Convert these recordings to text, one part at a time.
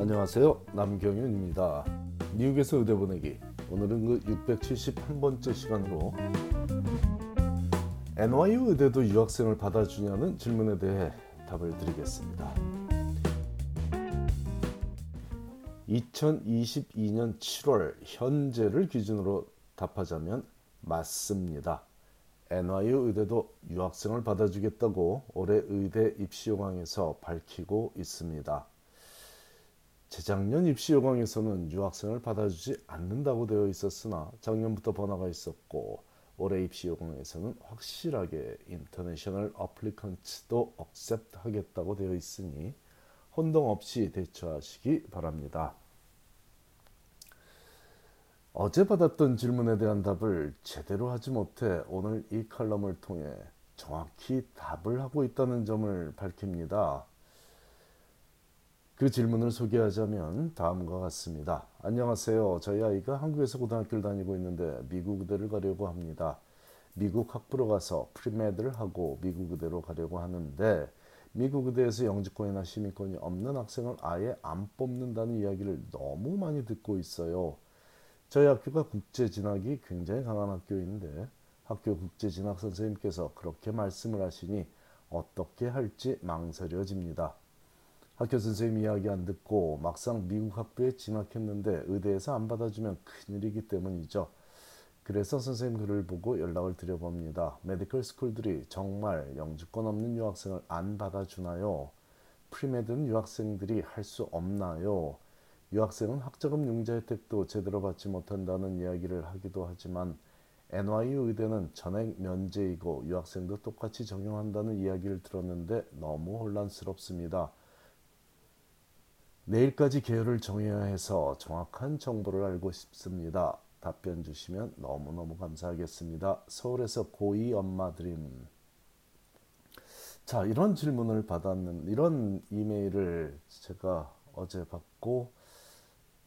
안녕하세요. 남경윤입니다. 미국에서 의대 보내기. 오늘은 그 671번째 시간으로 NYU 의대도 유학생을 받아주냐는 질문에 대해 답을 드리겠습니다. 2022년 7월 현재를 기준으로 답하자면 맞습니다. NYU 의대도 유학생을 받아주겠다고 올해 의대 입시 요강에서 밝히고 있습니다. 재작년 입시 요강에서는 유학생을 받아주지 않는다고 되어 있었으나 작년부터 변화가 있었고 올해 입시 요강에서는 확실하게 international applicants도 accept 하겠다고 되어 있으니 혼동 없이 대처하시기 바랍니다. 어제 받았던 질문에 대한 답을 제대로 하지 못해 오늘 이 칼럼을 통해 정확히 답을 하고 있다는 점을 밝힙니다. 그 질문을 소개하자면 다음과 같습니다. 안녕하세요. 저희 아이가 한국에서 고등학교를 다니고 있는데 미국 의대를 가려고 합니다. 미국 학부로 가서 프리메드를 하고 미국 의대로 가려고 하는데 미국 의대에서 영주권이나 시민권이 없는 학생을 아예 안 뽑는다는 이야기를 너무 많이 듣고 있어요. 저희 학교가 국제 진학이 굉장히 강한 학교인데 학교 국제 진학 선생님께서 그렇게 말씀을 하시니 어떻게 할지 망설여집니다. 학교 선생님 이야기 안 듣고 막상 미국 학교에 진학했는데 의대에서 안 받아주면 큰일이기 때문이죠. 그래서 선생님 글을 보고 연락을 드려봅니다. medical school들이 정말 영주권 없는 유학생을 안 받아주나요? premed는 유학생들이 할 수 없나요? 유학생은 학자금 융자 혜택도 제대로 받지 못한다는 이야기를 하기도 하지만 NYU 의대는 전액 면제이고 유학생도 똑같이 적용한다는 이야기를 들었는데 너무 혼란스럽습니다. 내일까지 계열을 정해야 해서 정확한 정보를 알고 싶습니다. 답변 주시면 너무너무 감사하겠습니다. 서울에서 고2 엄마 드림. 자, 이런 질문을 받았는, 이런 이메일을 제가 어제 받고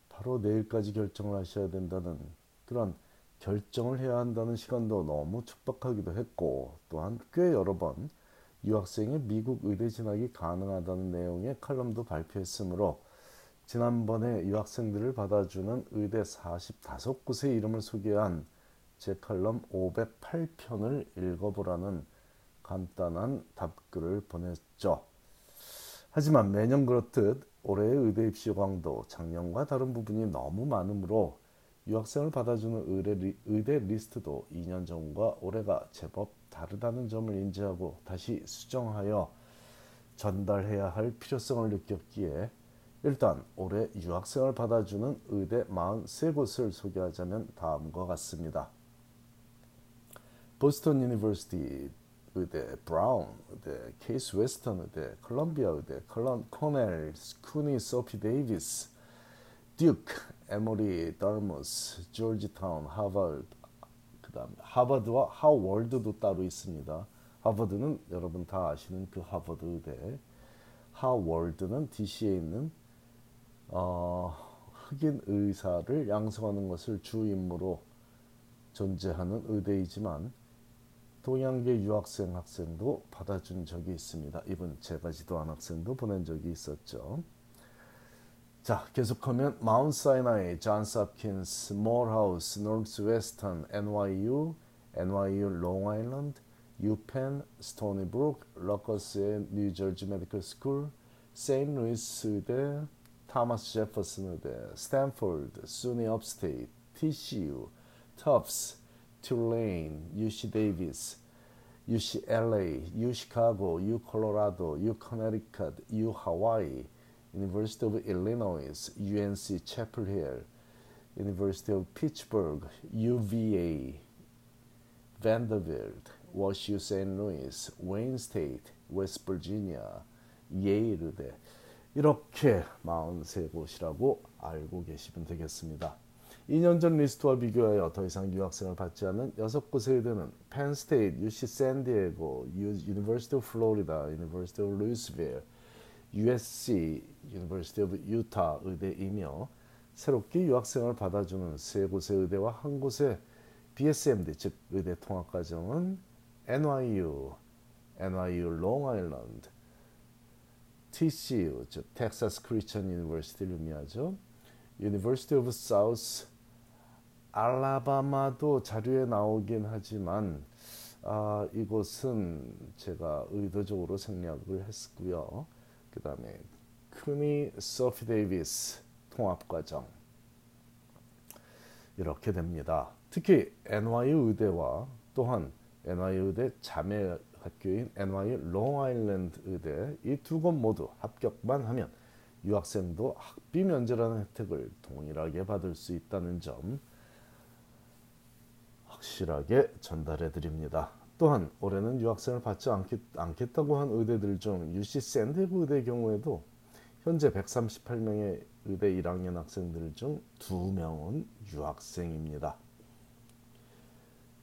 바로 내일까지 결정을 하셔야 된다는 그런 결정을 해야 한다는 시간도 너무 촉박하기도 했고 또한 꽤 여러 번 유학생의 미국 의대 진학이 가능하다는 내용의 칼럼도 발표했으므로 지난번에 유학생들을 받아주는 의대 45곳의 이름을 소개한 제 칼럼 508편을 읽어보라는 간단한 답글을 보냈죠. 하지만 매년 그렇듯 올해의 의대 입시 요강도 작년과 다른 부분이 너무 많으므로 유학생을 받아주는 의대, 의대 리스트도 2년 전과 올해가 제법 다르다는 점을 인지하고 다시 수정하여 전달해야 할 필요성을 느꼈기에 일단 올해 유학생을 받아주는 의대 43곳을 소개하자면 다음과 같습니다. Boston University 의대, 브라운 의대, 케이스 웨스턴 의대, 컬럼비아 의대, 컬럼 코넬, CUNY 소피 데이비스, 듀크, 에모리 다트머스, 조지타운, 하버드, 그다음 하버드와 하워드도 따로 있습니다. 하버드는 여러분 다 아시는 그 하버드 의대, 하워드는 DC에 있는 어, 흑인 의사를 양성하는 것을 주 임무로 존재하는 의대이지만 동양계 유학생 학생도 받아준 적이 있습니다. 이분 제가 지도한 학생도 보낸 적이 있었죠. 자, 계속하면 마운트 사이나이, 존스 홉킨스, 모어하우스, 노스웨스턴, NYU, NYU 롱아일랜드, 유펜, 스토니브룩, 럿거스의 뉴저지 Medical School, 세인트루이스 의대, 토마스 제퍼슨 의대, 스탠포드, SUNY Upstate, TCU, 터프스, 툴레인, UC 데이비스, UCLA, UChicago, UColorado, UConnecticut, UHawaii, University of Illinois, UNC Chapel Hill, University of Pittsburgh, UVA, Vanderbilt, WashU St. Louis, Wayne State, West Virginia, 예일대 이렇게 43곳이라고 알고 계시면 되겠습니다. 2년 전 리스트와 비교하여 더 이상 유학생을 받지 않는 6곳의 의대는 펜스테이트, UC 샌디에고, University of Florida, University of Louisville, USC, University of Utah 의대이며 새롭게 유학생을 받아주는 세 곳의 의대와 한 곳의 BSMD 즉 의대 통합 과정은 NYU, NYU 롱아일랜드, TCU, 즉 Texas Christian University를 의미하죠. University of South Alabama도 자료에 나오긴 하지만 아, 이곳은 제가 의도적으로 생략을 했고요. 그 다음에 CUNY 소피 데이비스 통합과정 이렇게 됩니다. 특히 NYU 의대와 또한 NYU 의대 자매 학교인 NYU 롱아일랜드 의대 이 두 곳 모두 합격만 하면 유학생도 학비 면제라는 혜택을 동일하게 받을 수 있다는 점 확실하게 전달해 드립니다. 또한 올해는 유학생을 받지 않겠, 않겠다고 한 의대들 중 UC 샌디에고 의대의 경우에도 현재 138명의 의대 1학년 학생들 중 2명은 유학생입니다.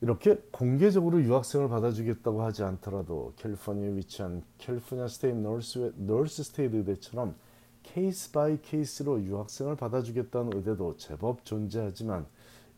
이렇게 공개적으로 유학생을 받아주겠다고 하지 않더라도 캘리포니아에 위치한 California State North, North State 의대처럼 case by case로 유학생을 받아주겠다는 의대도 제법 존재하지만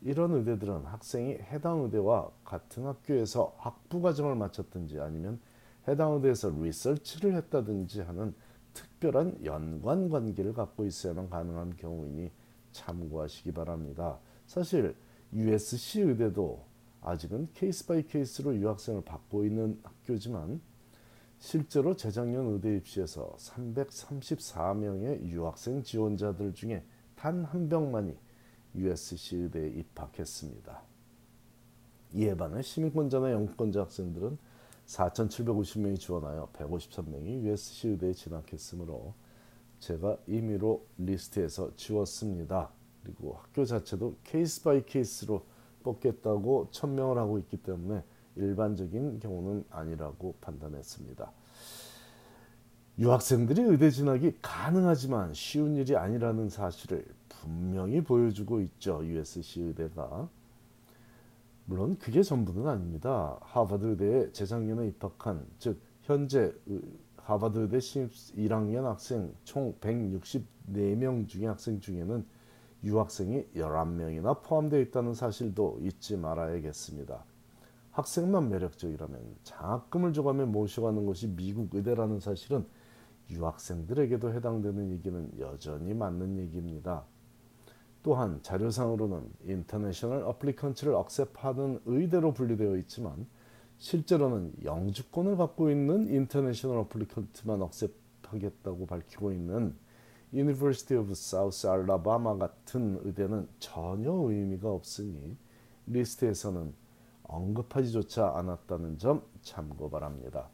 이런 의대들은 학생이 해당 의대와 같은 학교에서 학부 과정을 마쳤든지 아니면 해당 의대에서 리서치를 했다든지 하는 특별한 연관 관계를 갖고 있어야만 가능한 경우이니 참고하시기 바랍니다. 사실 USC 의대도 아직은 case by case로 유학생을 받고 있는 학교지만 실제로 재작년 의대 입시에서 334명의 유학생 지원자들 중에 단 한 명만이 USC 의대에 입학했습니다. 이에 반해 시민권자나 영권자 학생들은 4,750명이 지원하여 153명이 USC 의대에 진학했으므로 제가 임의로 리스트에서 지웠습니다. 그리고 학교 자체도 case by case로 뽑겠다고 천명을 하고 있기 때문에 일반적인 경우는 아니라고 판단했습니다. 유학생들이 의대 진학이 가능하지만 쉬운 일이 아니라는 사실을 분명히 보여주고 있죠. USC 의대가. 물론 그게 전부는 아닙니다. 하버드 의대에 재작년에 입학한 즉 현재 하버드 의대 신입 1학년 학생 총 164명 중에 학생 중에는 유학생이 11명이나 포함되어 있다는 사실도 잊지 말아야겠습니다. 학생만 매력적이라면 장학금을 줘가며 모셔가는 것이 미국 의대라는 사실은 유학생들에게도 해당되는 얘기는 여전히 맞는 얘기입니다. 또한 자료상으로는 international applicants를 accept하는 의대로 분류되어 있지만 실제로는 영주권을 갖고 있는 international applicant만 accept하겠다고 밝히고 있는 University of South Alabama 같은 의대는 전혀 의미가 없으니 리스트에서는 언급하지조차 않았다는 점 참고 바랍니다.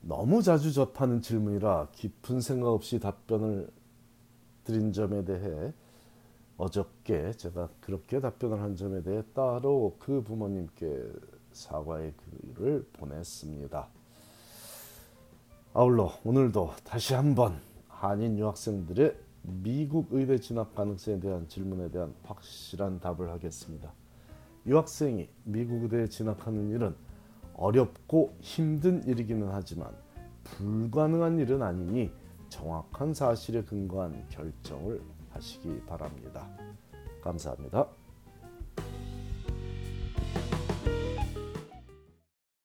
너무 자주 접하는 질문이라 깊은 생각 없이 답변을 드린 점에 대해 어저께 제가 그렇게 답변을 한 점에 대해 따로 그 부모님께 사과의 글을 보냈습니다. 아울러 오늘도 다시 한번 한인 유학생들의 미국 의대 진학 가능성에 대한 질문에 대한 확실한 답을 하겠습니다. 유학생이 미국 의대에 진학하는 일은 어렵고 힘든 일이기는 하지만 불가능한 일은 아니니 정확한 사실에 근거한 결정을 하시기 바랍니다. 감사합니다.